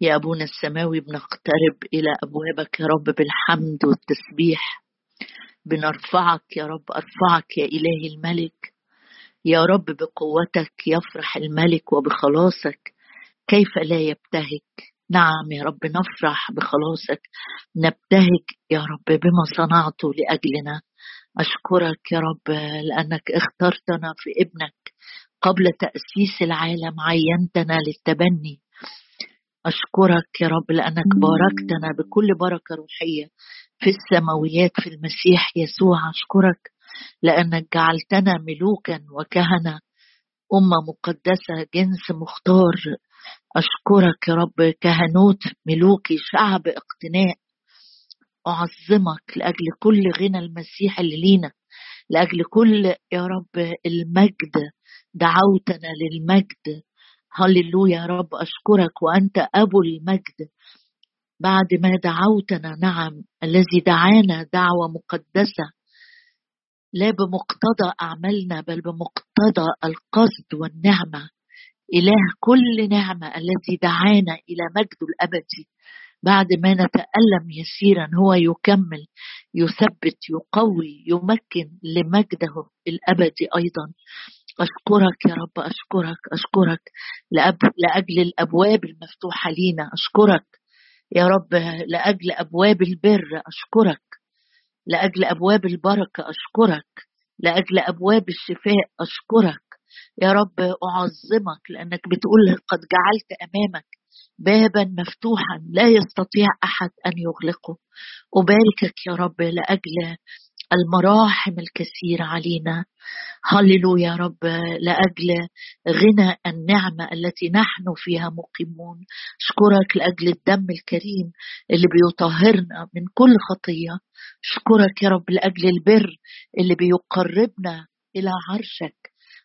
يا أبونا السماوي بنقترب إلى أبوابك يا رب بالحمد والتسبيح. بنرفعك يا رب أرفعك يا إلهي الملك. يا رب بقوتك يفرح الملك وبخلاصك. كيف لا يبتهج نعم يا رب نفرح بخلاصك. نبتهج يا رب بما صنعته لأجلنا. أشكرك يا رب لأنك اخترتنا في ابنك. قبل تأسيس العالم عينتنا للتبني. أشكرك يا رب لأنك باركتنا بكل بركة روحية في السماويات في المسيح يسوع. أشكرك لأنك جعلتنا ملوكا وكهنة أمة مقدسة جنس مختار. أشكرك يا رب كهنوت ملوكي شعب اقتناء. أعظمك لأجل كل غنى المسيح اللي لينا لأجل كل يا رب المجد. دعوتنا للمجد هللويا يا رب أشكرك وأنت أبو المجد. بعد ما دعوتنا نعم الذي دعانا دعوة مقدسة لا بمقتضى أعمالنا بل بمقتضى القصد والنعمة. إله كل نعمة الذي دعانا إلى مجده الأبدي بعد ما نتألم يسيرا هو يكمل يثبت يقوي يمكن لمجده الأبدي أيضا. أشكرك يا رب أشكرك أشكرك لأب لأجل الأبواب المفتوحة لينا أشكرك يا رب لأجل أبواب البر أشكرك لأجل أبواب البركة أشكرك لأجل أبواب الشفاء أشكرك يا رب أعظمك لأنك بتقول قد جعلت أمامك بابا مفتوحا لا يستطيع أحد أن يغلقه. أباركك يا رب لأجل المراحم الكثيرة علينا. هللو يا رب لأجل غنى النعمة التي نحن فيها مقيمون. أشكرك لأجل الدم الكريم اللي بيطهرنا من كل خطية. أشكرك يا رب لأجل البر اللي بيقربنا إلى عرشك.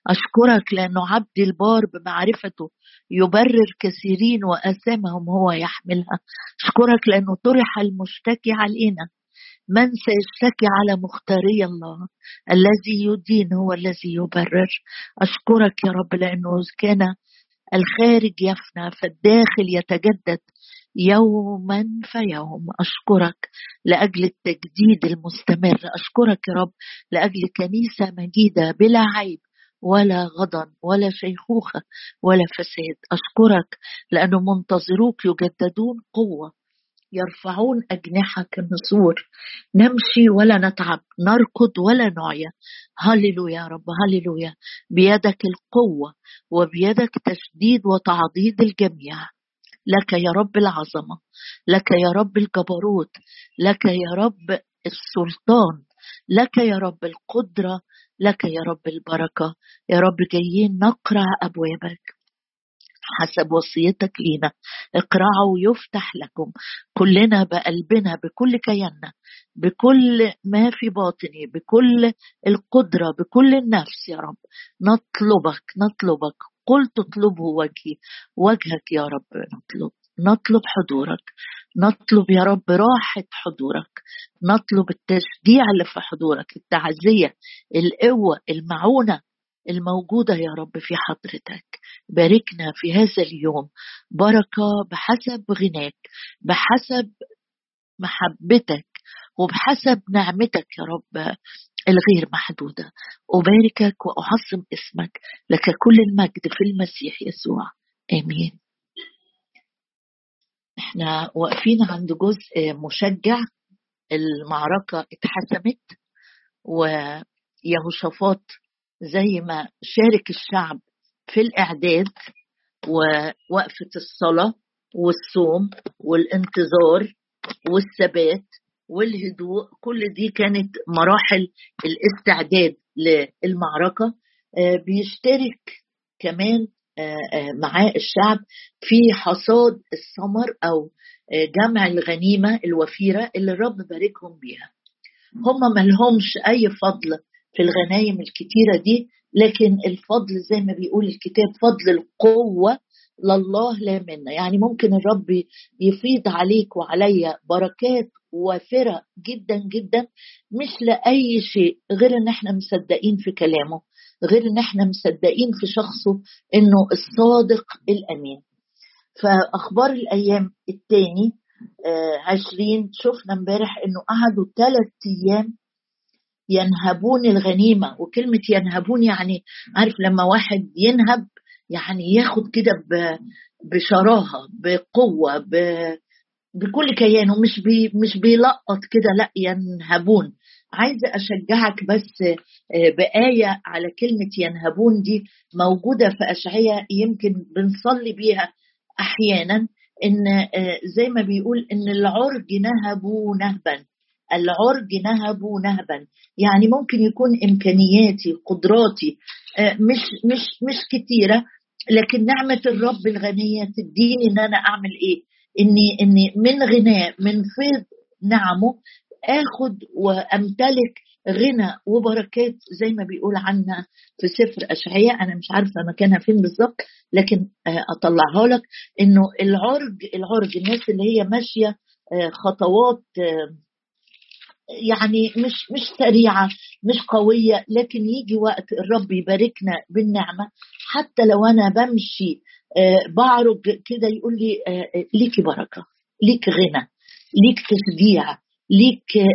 أشكرك لأنه عبد البار بمعرفته يبرر كثيرين وآثامهم هو يحملها. أشكرك لأنه طرح المشتكي علينا. من سيشتكي على مختاري الله الذي يدين هو الذي يبرر. أشكرك يا رب لأنه كان الخارج يفنى فالداخل يتجدد يوما فيوم. أشكرك لأجل التجديد المستمر. أشكرك يا رب لأجل كنيسة مجيدة بلا عيب ولا غضن ولا شيخوخة ولا فساد. أشكرك لأنه منتظروك يجددون قوة. يرفعون أجنحة كالنسور. نمشي ولا نتعب نركض ولا نعيا. هللويا يا رب هللويا. بيدك القوة وبيدك تشديد وتعضيد الجميع. لك يا رب العظمة لك يا رب الجبروت لك يا رب السلطان لك يا رب القدرة لك يا رب البركة. يا رب جايين نقرع أبوابك. حسب وصيتك لينا اقرعوا يفتح لكم. كلنا بقلبنا بكل كياننا بكل ما في باطني بكل القدرة بكل النفس يا رب. نطلبك نطلبك. قلت اطلبوا وجهي. وجهك يا رب نطلب. نطلب حضورك. نطلب يا رب راحة حضورك. نطلب التشجيع اللي في حضورك التعزية القوة المعونة الموجودة يا رب في حضرتك. باركنا في هذا اليوم. بركة بحسب غناك بحسب محبتك وبحسب نعمتك يا رب الغير محدودة. أباركك وأعظم اسمك لك كل المجد في المسيح يسوع. آمين. إحنا واقفين عند جزء مشجع. المعركة اتحسمت ويهوشافاط زي ما شارك الشعب في الإعداد ووقفة الصلاة والصوم والانتظار والثبات والهدوء كل دي كانت مراحل الاستعداد للمعركة. آه، بيشترك كمان آه، آه، معاه الشعب في حصاد الثمر آه، جمع الغنيمة الوفيرة اللي الرب باركهم بيها. هم ما لهمش أي فضل في الغنايم الكتيرة دي لكن الفضل زي ما بيقول الكتاب فضل القوة لله لا منا. يعني ممكن الرب يفيض عليك وعليا بركات وافرة جدا جدا مش لأي شيء غير إن إحنا مصدقين في كلامه غير إن إحنا مصدقين في شخصه إنه الصادق الأمين. فأخبار الأيام الثاني آه، عشرين شفنا امبارح إنه قعدوا ثلاث أيام ينهبون الغنيمة وكلمة ينهبون يعني عارف لما واحد ينهب يعني ياخد كده بشراهة بقوة بكل كيانه مش بي مش بيلقط كده لأ ينهبون. عايزة أشجعك بس آه، بآية على كلمة ينهبون دي موجودة في اشعياء يمكن بنصلي بيها أحيانا إن آه، زي ما بيقول إن العرج نهبوا نهبا. العرج نهبوا نهبا. يعني ممكن يكون إمكانياتي قدراتي آه، مش مش مش كتيرة لكن نعمة الرب الغنية تديني إن أنا أعمل إيه؟ إني إني من غناء من فيض نعمه آخد وأمتلك غنى وبركات زي ما بيقول عنها في سفر أشعياء. أنا مش عارفة مكانها فين بالظبط لكن آه، أطلعها لك إنه العرج العرج الناس اللي هي ماشية آه، خطوات يعني مش مش سريعة مش قوية لكن يجي وقت الرب يباركنا بالنعمة. حتى لو أنا بمشي بعرج كده يقول لي ليكي بركة ليك غنى ليك تشجيع ليك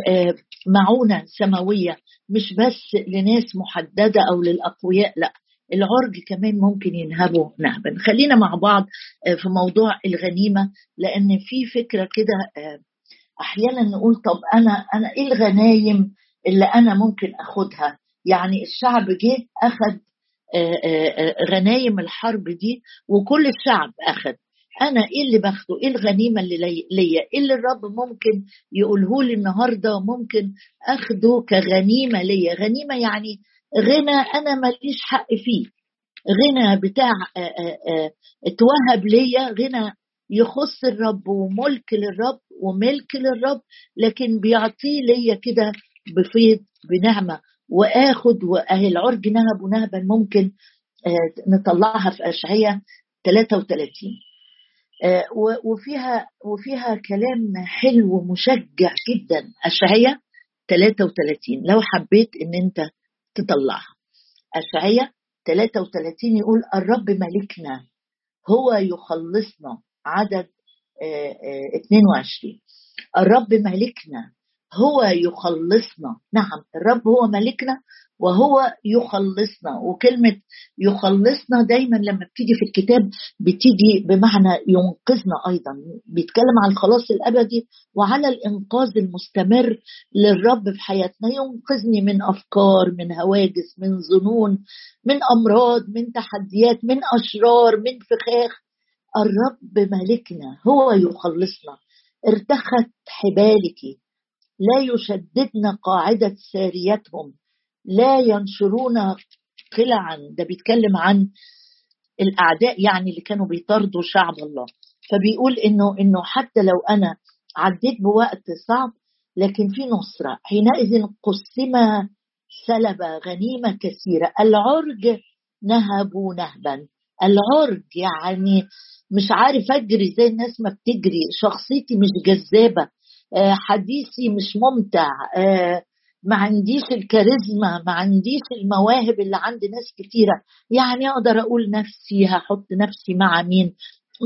معونة سماوية. مش بس لناس محددة أو للأقوياء لا العرج كمان ممكن ينهبوا نهبا. خلينا مع بعض آه، في موضوع الغنيمة لأن في فكرة كده آه، أحيانا نقول طب أنا أنا إيه الغنايم اللي أنا ممكن أخدها؟ يعني الشعب جه اخذ آه، غنايم الحرب دي وكل الشعب اخذ أنا إيه اللي باخده؟ إيه الغنيمة اللي ليا؟ إيه اللي الرب ممكن يقوله لي النهارده ممكن أخده كغنيمة ليا؟ غنيمة يعني غنى أنا ماليش حق فيه. غنى بتاع اتوهب ليا غنى يخص الرب وملك للرب وملك للرب لكن بيعطيه ليا كده بفيض بنعمه وآخد وأهي العرج نهب ونهبا ممكن نطلعها في اشعياء 33 وفيها وفيها كلام حلو ومشجع جدا اشعياء 33 لو حبيت إن أنت تطلعها. أشعية 33 يقول الرب ملكنا هو يخلصنا. عدد 22 آه، آه، الرب ملكنا هو يخلصنا. نعم الرب هو ملكنا وهو يخلصنا. وكلمة يخلصنا دايما لما بتيجي في الكتاب بتيجي بمعنى ينقذنا أيضا. بيتكلم عن الخلاص الأبدي وعلى الإنقاذ المستمر للرب في حياتنا. ينقذني من أفكار من هواجس من ظنون من أمراض من تحديات من أشرار من فخاخ. الرب ملكنا هو يخلصنا. ارتخت حبالك. لا يشددن قاعدة ساريتهم. لا ينشرون قلعا ده بيتكلم عن الأعداء يعني اللي كانوا بيطاردوا شعب الله. فبيقول إنه إنه حتى لو أنا عديت بوقت صعب لكن في نصرة. حينئذ قسم سلب غنيمة كثيرة. العرج نهبوا نهبا. العرج يعني مش عارف أجري زي الناس ما بتجري. شخصيتي مش جذابة آه، حديثي مش ممتع آه، ما عنديش الكاريزما ما عنديش المواهب اللي عند ناس كتيرة. يعني أقدر أقول نفسي هحط نفسي مع مين؟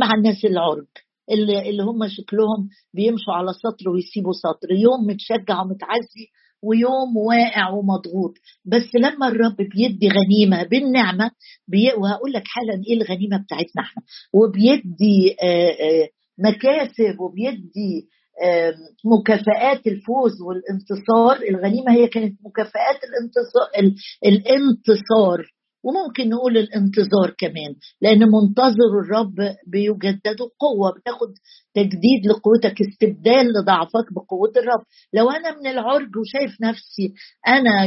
مع الناس العرج اللي, اللي هم شكلهم بيمشوا على سطر ويسيبوا سطر. يوم متشجع ومتعزي ويوم واقع ومضغوط. بس لما الرب بيدي غنيمة بالنعمة بي... وهقول لك حالا إيه الغنيمة بتاعتنا إحنا. وبيدي مكاسب وبيدي مكافآت الفوز والانتصار. الغنيمة هي كانت مكافآت الانتصار الانتصار. وممكن نقول الانتظار كمان لأن منتظر الرب بيجددوا قوه بتاخد تجديد لقوتك استبدال لضعفك بقوة الرب. لو أنا من العرج وشايف نفسي أنا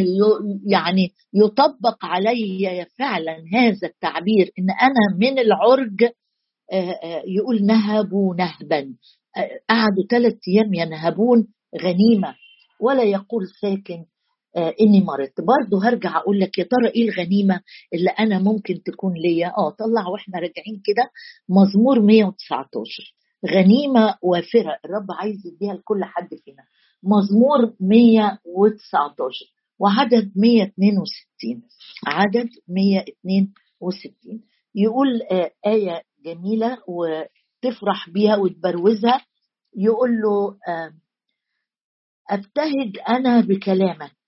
يعني يطبق علي فعلا هذا التعبير إن أنا من العرج يقول نهبوا نهبا. قعدوا ثلاث أيام ينهبون غنيمة ولا يقول ساكن آه إني مرضت. برضه هرجع أقول لك يا ترى إيه الغنيمة اللي أنا ممكن تكون ليا؟ آه طلع وإحنا راجعين كده مزمور 119 غنيمة وافرة. الرب عايز يديها لكل حد فينا. مزمور 119 وعدد 162 عدد 162 يقول آه آية جميلة و تفرح بيها وتبروزها. يقول له أبتهج أنا بكلامك.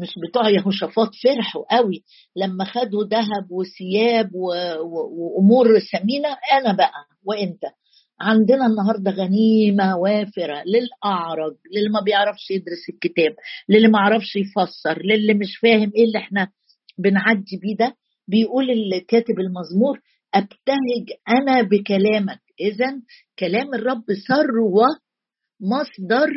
مش بتوع يهوشافاط فرحوا قوي. لما خدوا ذهب وثياب وأمور ثمينة أنا بقى وإنت. عندنا النهارده غنيمة وافرة للأعرج للي ما بيعرفش يدرس الكتاب للي ما عرفش يفسر للي مش فاهم إيه اللي إحنا بنعدي بيه ده. بيقول الكاتب المزمور أبتهج أنا بكلامك. اذا كلام الرب ثروه مصدر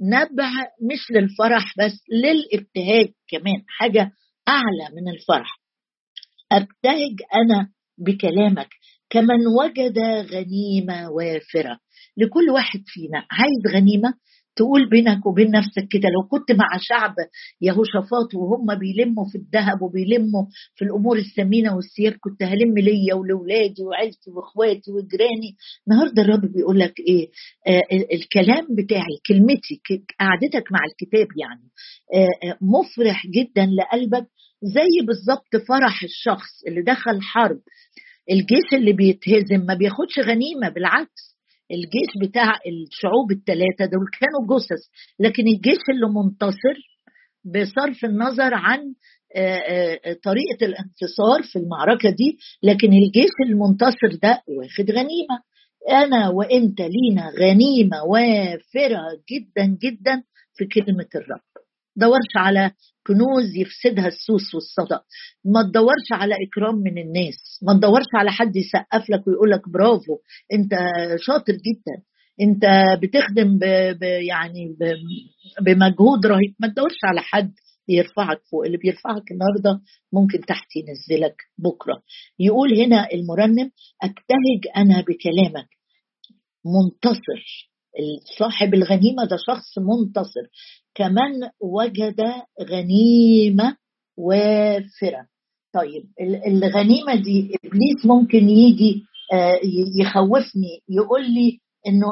نبع مش للفرح بس للابتهاج كمان حاجة أعلى من الفرح. أبتهج أنا بكلامك كمن وجد غنيمة وافرة. لكل واحد فينا عايز غنيمة؟ تقول بينك وبين نفسك كده لو كنت مع شعب يهوشافاط وهم بيلموا في الذهب وبيلموا في الأمور الثمينة والثياب كنت هلم ليا ولولادي وعيلتي وإخواتي وجيراني. النهارده الرب بيقول لك إيه؟ آه الكلام بتاعي كلمتي قعدتك مع الكتاب يعني آه, آه، مفرح جدا لقلبك زي بالظبط فرح الشخص اللي دخل حرب. الجيش اللي بيتهزم ما بياخدش غنيمة بالعكس. الجيش بتاع الشعوب الثلاثه دول كانوا جثث لكن الجيش اللي منتصر بصرف النظر عن آه، آه، طريقة الانتصار في المعركة دي لكن الجيش المنتصر ده واخد غنيمة. أنا وإنت لينا غنيمة وافرة جدا جدا في كلمة الرب. دورش على كنوز يفسدها السوس والصدى ما تدورش على إكرام من الناس. ما تدورش على حد يسقف لك ويقول لك برافو أنت شاطر جدا. أنت بتخدم ب ب يعني ب بمجهود رهيب. ما تدورش على حد يرفعك فوق. اللي بيرفعك النهارده ممكن تحت ينزلك بكرة. يقول هنا المرنم ابتهج أنا بكلامك. منتصر. صاحب الغنيمة ده شخص منتصر. كمان وجد غنيمة وافرة. طيب الغنيمة دي إبليس ممكن يجي آه، يخوفني يقول لي إنه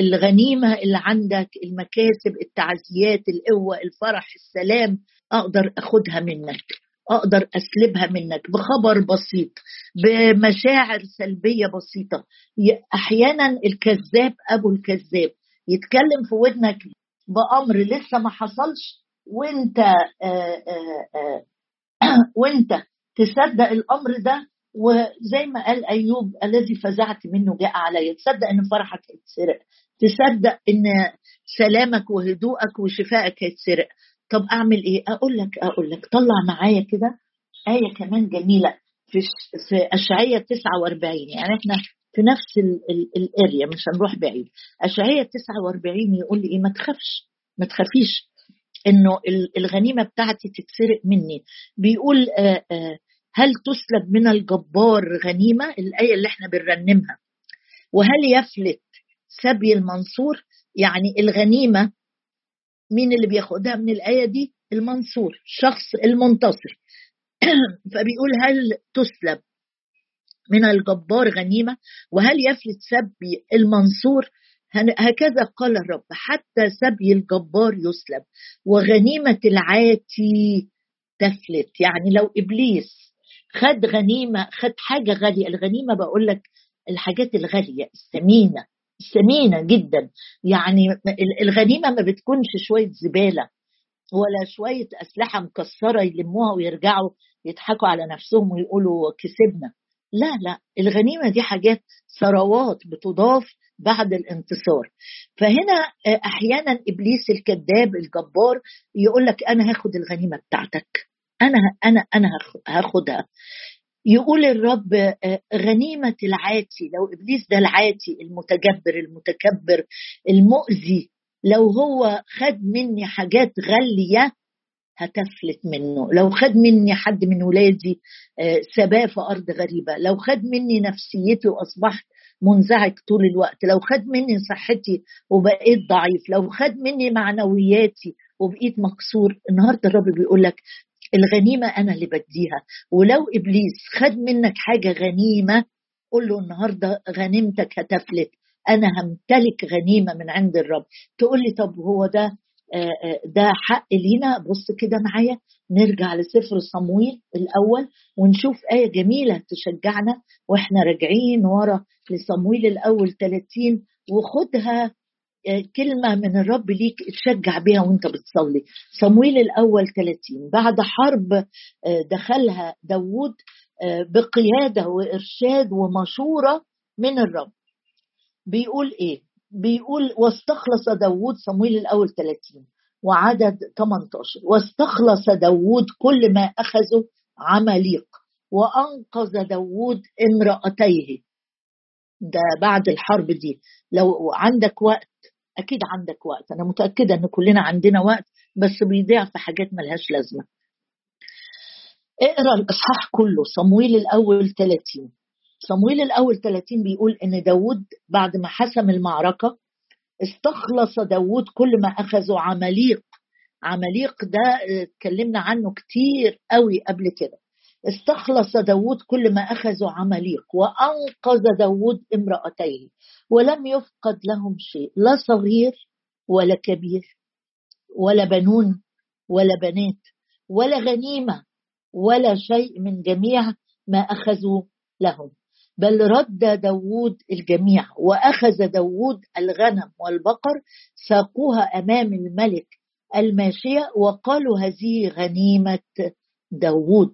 الغنيمة اللي عندك المكاسب التعزيات القوة الفرح السلام أقدر أخدها منك. أقدر أسلبها منك بخبر بسيط بمشاعر سلبية بسيطة. أحيانا الكذاب أبو الكذاب يتكلم في ودنك بأمر لسه ما حصلش وأنت آآ آآ وأنت تصدق الأمر ده وزي ما قال أيوب الذي فزعت منه جاء علي تصدق إن فرحك هيتسرق تصدق إن سلامك وهدوءك وشفائك هيتسرق. طب أعمل إيه؟ أقول لك أقول لك. طلع معايا كده آية كمان جميلة في في اشعياء 49 يعني إحنا في نفس الأريا مش هنروح بعيد. اشعياء 49 يقول لي إيه؟ ما تخافش ما تخافيش إنه الغنيمة بتاعتي تتسرق مني. بيقول آه، آه، هل تسلب من الجبار غنيمة؟ الآية اللي إحنا بنرنمها. وهل يفلت سبي المنصور؟ يعني الغنيمة مين اللي بياخدها من الآية دي؟ المنصور شخص المنتصر. فبيقول هل تسلب من الجبار غنيمة؟ وهل يفلت سبي المنصور؟ هكذا قال الرب حتى سبي الجبار يسلب وغنيمة العاتي تفلت. يعني لو إبليس خد غنيمة خد حاجة غالية الغنيمة بقول لك الحاجات الغالية الثمينة ثمينه جدا. يعني الغنيمة ما بتكونش شوية زبالة ولا شوية أسلحة مكسرة يلموها ويرجعوا يضحكوا على نفسهم ويقولوا كسبنا. لا لا الغنيمة دي حاجات ثروات بتضاف بعد الانتصار. فهنا أحيانا إبليس الكذاب الجبار يقول لك أنا هاخد الغنيمة بتاعتك. أنا أنا أنا هاخدها. يقول الرب آه، غنيمة العاتي لو إبليس ده العاتي المتجبر المتكبر المؤذي لو هو خد مني حاجات غالية هتفلت منه. لو خد مني حد من ولادي آه، سباه في أرض غريبة. لو خد مني نفسيتي وأصبحت منزعج طول الوقت. لو خد مني صحتي وبقيت ضعيف. لو خد مني معنوياتي وبقيت مكسور. النهارده الرب بيقول لك الغنيمة أنا اللي بديها. ولو إبليس خد منك حاجة غنيمة قول له النهارده غنيمتك هتفلت. أنا همتلك غنيمة من عند الرب. تقول لي طب هو ده ده حق لينا؟ بص كده معايا. نرجع لسفر صمويل الأول ونشوف آية جميلة تشجعنا وإحنا راجعين ورا لصمويل الأول 30 وخدها كلمة من الرب ليك تشجع بيها وانت بتصلي. صمويل الأول 30 بعد حرب دخلها داوود بقيادة وإرشاد ومشورة من الرب. بيقول إيه؟ بيقول واستخلص داوود صمويل الأول 30 وعدد 18 واستخلص داوود كل ما أخذه عماليق. وأنقذ داوود امرأتيه. ده بعد الحرب دي. لو عندك وقت أكيد عندك وقت. أنا متأكدة إن كلنا عندنا وقت بس بيضيع في حاجات ملهاش لازمة. اقرأ الإصحاح كله صمويل الأول 30 صمويل الأول 30 بيقول إن داود بعد ما حسم المعركة استخلص داود كل ما أخذه عماليق. عماليق ده اتكلمنا عنه كتير قوي قبل كده. استخلص داود كل ما أخذوا عماليق وأنقذ داود امرأتيه ولم يفقد لهم شيء لا صغير ولا كبير ولا بنون ولا بنات ولا غنيمة ولا شيء من جميع ما أخذوا لهم. بل رد داود الجميع وأخذ داود الغنم والبقر ساقوها أمام الملك الماشية وقالوا هذه غنيمة داود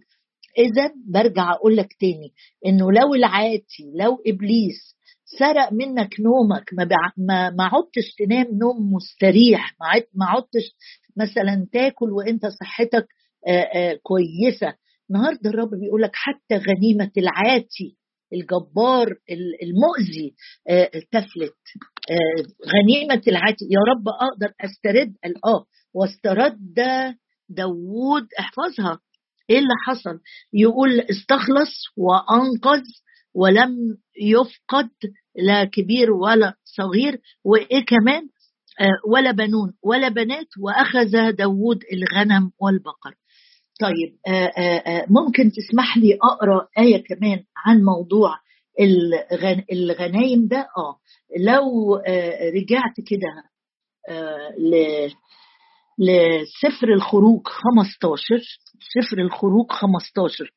إذا برجع أقول لك تاني إنه لو العاتي لو إبليس سرق منك نومك ما ما ما عدتش تنام نوم مستريح ما عدتش مثلا تاكل وإنت صحتك آآ آآ كويسة. النهارده الرب بيقول لك حتى غنيمة العاتي الجبار المؤذي تفلت غنيمة العاتي. يا رب أقدر أسترد آه واسترد داوود احفظها. إيه اللي حصل؟ يقول استخلص وأنقذ ولم يفقد لا كبير ولا صغير وإيه كمان؟ ولا بنون ولا بنات وأخذ داوود الغنم والبقر. طيب ممكن تسمح لي أقرأ آية كمان عن موضوع الغنايم ده؟ آه لو رجعت كده لسفر الخروج 15 سفر الخروج 15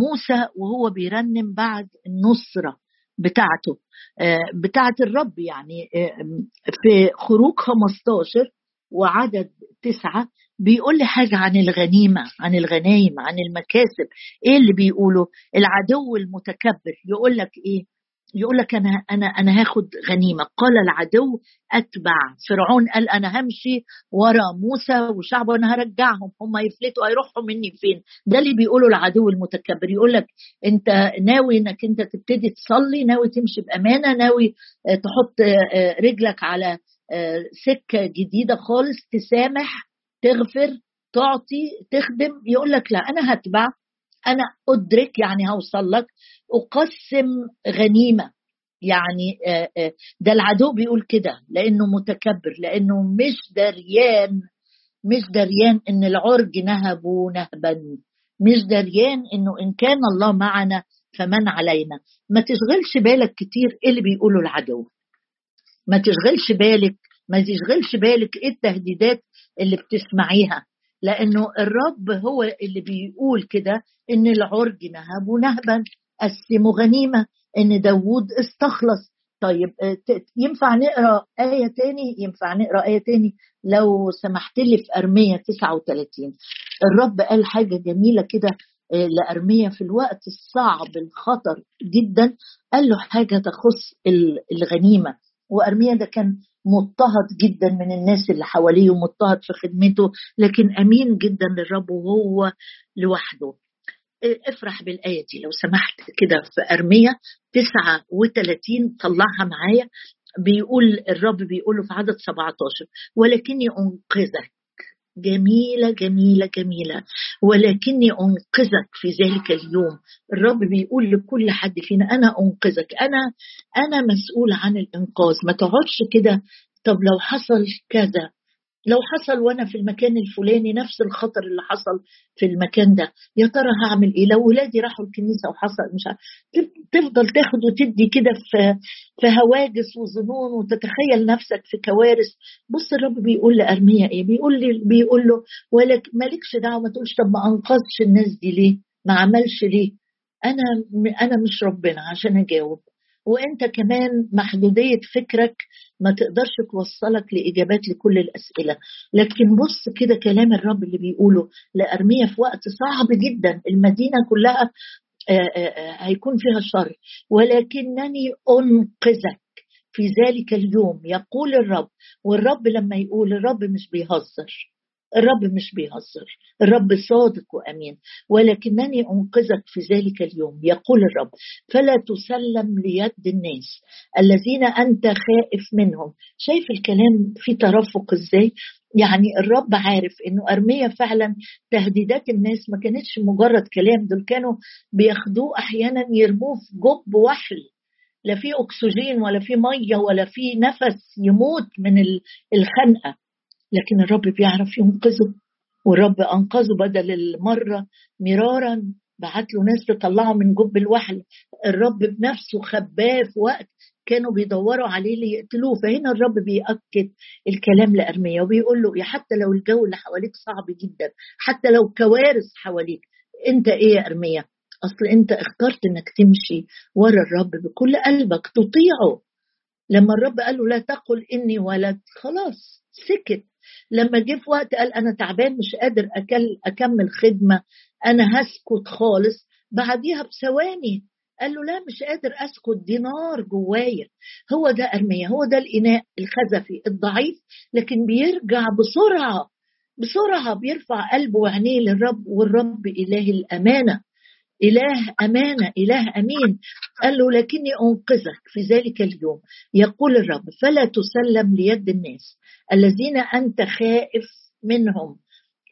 موسى وهو بيرنم بعد النصرة بتاعته. بتاعة الرب يعني. في خروج 15 وعدد تسعة بيقول لي حاجة عن الغنيمة عن الغنايم عن المكاسب. إيه اللي بيقوله؟ العدو المتكبر. يقول لك إيه؟ يقول لك أنا أنا أنا هاخد غنيمة. قال العدو أتبع. فرعون قال أنا همشي ورا موسى وشعبه وأنا هرجعهم. هم يفلتوا هيروحوا مني فين؟ ده اللي بيقوله العدو المتكبر. يقول لك أنت ناوي إنك أنت تبتدي تصلي ناوي تمشي بأمانة ناوي تحط رجلك على سكة جديدة خالص تسامح تغفر تعطي تخدم. يقول لك لا أنا هتبع. أنا أدرك يعني هوصل لك أقسم غنيمة. يعني ده العدو بيقول كده لأنه متكبر لأنه مش دريان مش دريان إن العرج نهبوا نهبا مش دريان إنه إن كان الله معنا فمن علينا. ما تشغلش بالك كتير إيه اللي بيقوله العدو. ما تشغلش بالك ما تشغلش بالك إيه التهديدات اللي بتسمعيها. لأنه الرب هو اللي بيقول كده إن العرج نهب نهبا قسموا غنيمة إن داوود استخلص. طيب ينفع نقرأ آية تاني؟ ينفع نقرأ آية تاني؟ لو سمحت لي في أرمية 39 الرب قال حاجة جميلة كده لأرمية في الوقت الصعب الخطر جدا قال له حاجة تخص الغنيمة. وأرمية ده كان مضطهد جدا من الناس اللي حواليه ومضطهد في خدمته لكن أمين جدا للرب وهو لوحده. افرح بالآية دي لو سمحت كده في أرمية 39 طلعها معايا. بيقول الرب بيقوله في عدد 17 ولكني أنقذك جميلة جميلة جميلة. ولكني أنقذك في ذلك اليوم. الرب بيقول لكل حد فينا أنا أنقذك. أنا أنا مسؤول عن الإنقاذ. ما تقعدش كده. طب لو حصل كذا لو حصل وأنا في المكان الفلاني نفس الخطر اللي حصل في المكان ده يا ترى هعمل إيه؟ لو ولادي راحوا الكنيسة وحصل مش عارف تفضل تاخد وتدي كده في في هواجس وظنون وتتخيل نفسك في كوارث. بص الرب بيقول لأرميا إيه؟ بيقول لي بيقول له ولك مالكش دعوة ما تقولش طب ما أنقذش الناس دي ليه؟ ما عملش ليه؟ أنا أنا مش ربنا عشان أجاوب. وانت كمان محدودية فكرك ما تقدرش توصلك لإجابات لكل الأسئلة. لكن بص كده كلام الرب اللي بيقوله لارميا في وقت صعب جدا. المدينة كلها هيكون فيها شر. ولكنني أنقذك في ذلك اليوم يقول الرب. والرب لما يقول الرب مش بيهزر. الرب مش بيهزر. الرب صادق وأمين. ولكنني أنقذك في ذلك اليوم يقول الرب. فلا تسلم ليد الناس الذين أنت خائف منهم. شايف الكلام في ترفق إزاي؟ يعني الرب عارف إنه أرمية فعلا تهديدات الناس ما كانتش مجرد كلام دول كانوا بياخدوه أحيانا يرموه في جب وحل. لا في أكسجين ولا في مية ولا في نفس يموت من الخنقة. لكن الرب بيعرف ينقذه والرب أنقذه بدل المرة مرارا. بعت له ناس تطلعه من جب الوحل. الرب بنفسه خباه في وقت كانوا بيدوروا عليه ليقتلوه. فهنا الرب بيأكد الكلام لأرميا وبيقول له حتى لو الجو اللي حواليك صعب جدا حتى لو كوارث حواليك. أنت إيه يا أرميا؟ أصل أنت اخترت إنك تمشي ورا الرب بكل قلبك تطيعه. لما الرب قال له لا تقل إني ولد خلاص سكت. لما جه في وقت قال أنا تعبان مش قادر أكل أكمل خدمة أنا هسكت خالص. بعديها بثواني قال له لا مش قادر أسكت دي نار جوايا. هو ده أرميا هو ده الإناء الخزفي الضعيف لكن بيرجع بسرعة بسرعة بيرفع قلبه وعينيه للرب والرب إله الأمانة. إله أمانة إله أمين. قال له لكني أنقذك في ذلك اليوم. يقول الرب فلا تسلم ليد الناس الذين أنت خائف منهم.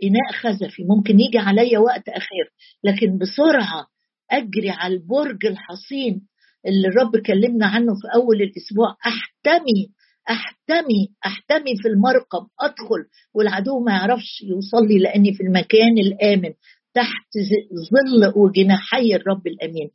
إناء خزفي ممكن يجي علي وقت أخير لكن بسرعة أجري على البرج الحصين اللي الرب كلمنا عنه في أول الأسبوع. أحتمي أحتمي أحتمي في المرقب أدخل والعدو ما يعرفش يوصل لي لأني في المكان الآمن. تحت ظل وجناحي الرب الأمين.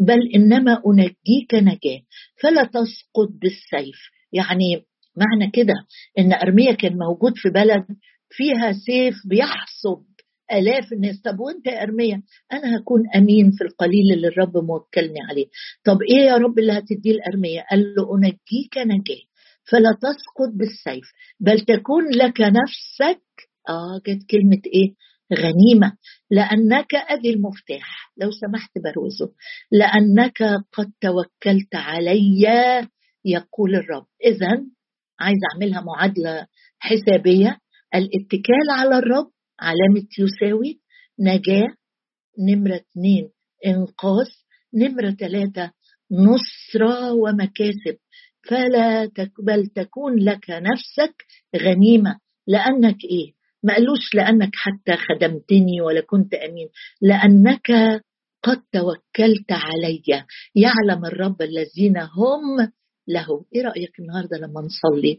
بل إنما أنجيك نجاة. فلا تسقط بالسيف. يعني معنى كده إن أرميا كان موجود في بلد فيها سيف بيحصد آلاف الناس. طب وأنت يا أرميا؟ أنا هكون أمين في القليل اللي الرب موكلني عليه. طب إيه يا رب اللي هتديه لأرميا؟ قال له أنجيك نجاة. فلا تسقط بالسيف. بل تكون لك نفسك. آه جت كلمة إيه؟ غنيمة. لأنك أدي المفتاح. لو سمحت بروزه لأنك قد توكلت علي يقول الرب. إذا عايز أعملها معادلة حسابية. الاتكال على الرب علامة يساوي نجاة نمرة اثنين إنقاذ نمرة ثلاثة نصرة ومكاسب. فلا تقبل تكون لك نفسك غنيمة. لأنك إيه؟ ما قالوش لأنك حتى خدمتني ولا كنت أمين لأنك قد توكلت علي. يعلم الرب الذين هم له. إيه رأيك النهاردة لما نصلي؟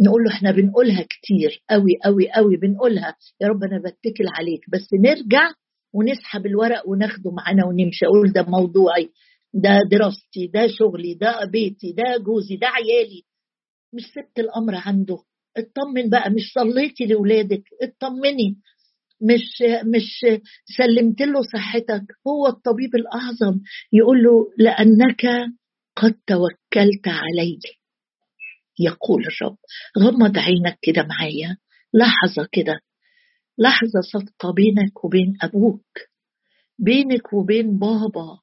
نقول له إحنا بنقولها كتير قوي قوي قوي بنقولها. يا رب أنا بتكل عليك بس نرجع ونسحب الورق وناخده معانا ونمشي. أقول ده موضوعي ده دراستي ده شغلي ده بيتي ده جوزي ده عيالي. مش سبت الأمر عنده. اطمن بقى مش صليتي لاولادك اطمني. مش مش سلمت له صحتك. هو الطبيب الأعظم يقول له لأنك قد توكلت علي يقول الرب. غمض عينك كده معايا. لحظة كده. لحظة صادقه بينك وبين أبوك. بينك وبين بابا.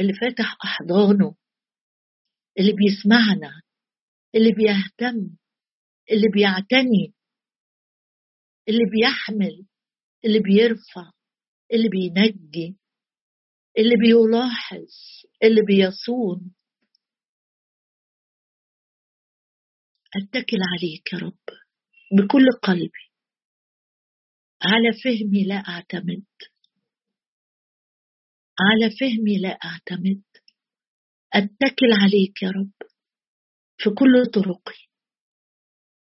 اللي فاتح أحضانه. اللي بيسمعنا. اللي بيهتم. اللي بيعتني اللي بيحمل اللي بيرفع اللي بينجي اللي بيلاحظ اللي بيصون. أتكل عليك يا رب بكل قلبي. على فهمي لا أعتمد. على فهمي لا أعتمد. أتكل عليك يا رب في كل طرقي.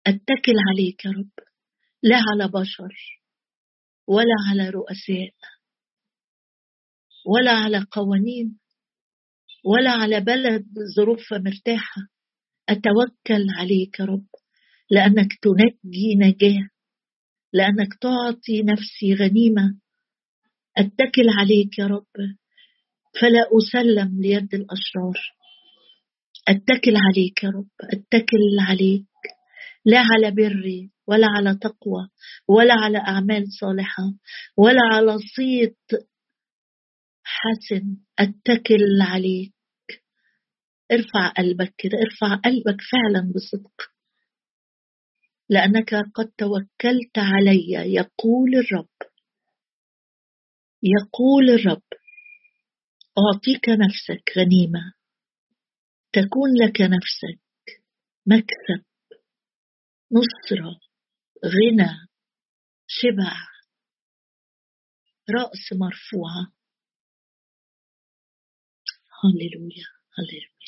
أتكل عليك يا رب. لا على بشر ولا على رؤساء ولا على قوانين ولا على بلد ظروفها مرتاحة. أتوكل عليك يا رب. لأنك تنجي نجاة. لأنك تعطي نفسي غنيمة. أتكل عليك يا رب. فلا أسلم ليد الأشرار. أتكل عليك يا رب. أتكل عليك. لا على بري ولا على تقوى ولا على أعمال صالحة ولا على صيت حسن أتكل عليك. ارفع قلبك كده ارفع قلبك فعلا بصدق. لأنك قد توكلت علي يقول الرب. يقول الرب. أعطيك نفسك غنيمة. تكون لك نفسك مكسب. نصرة غنى شبع رأس مرفوعة. هللويا هللويا.